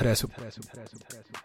impresso. impresso, impresso, impresso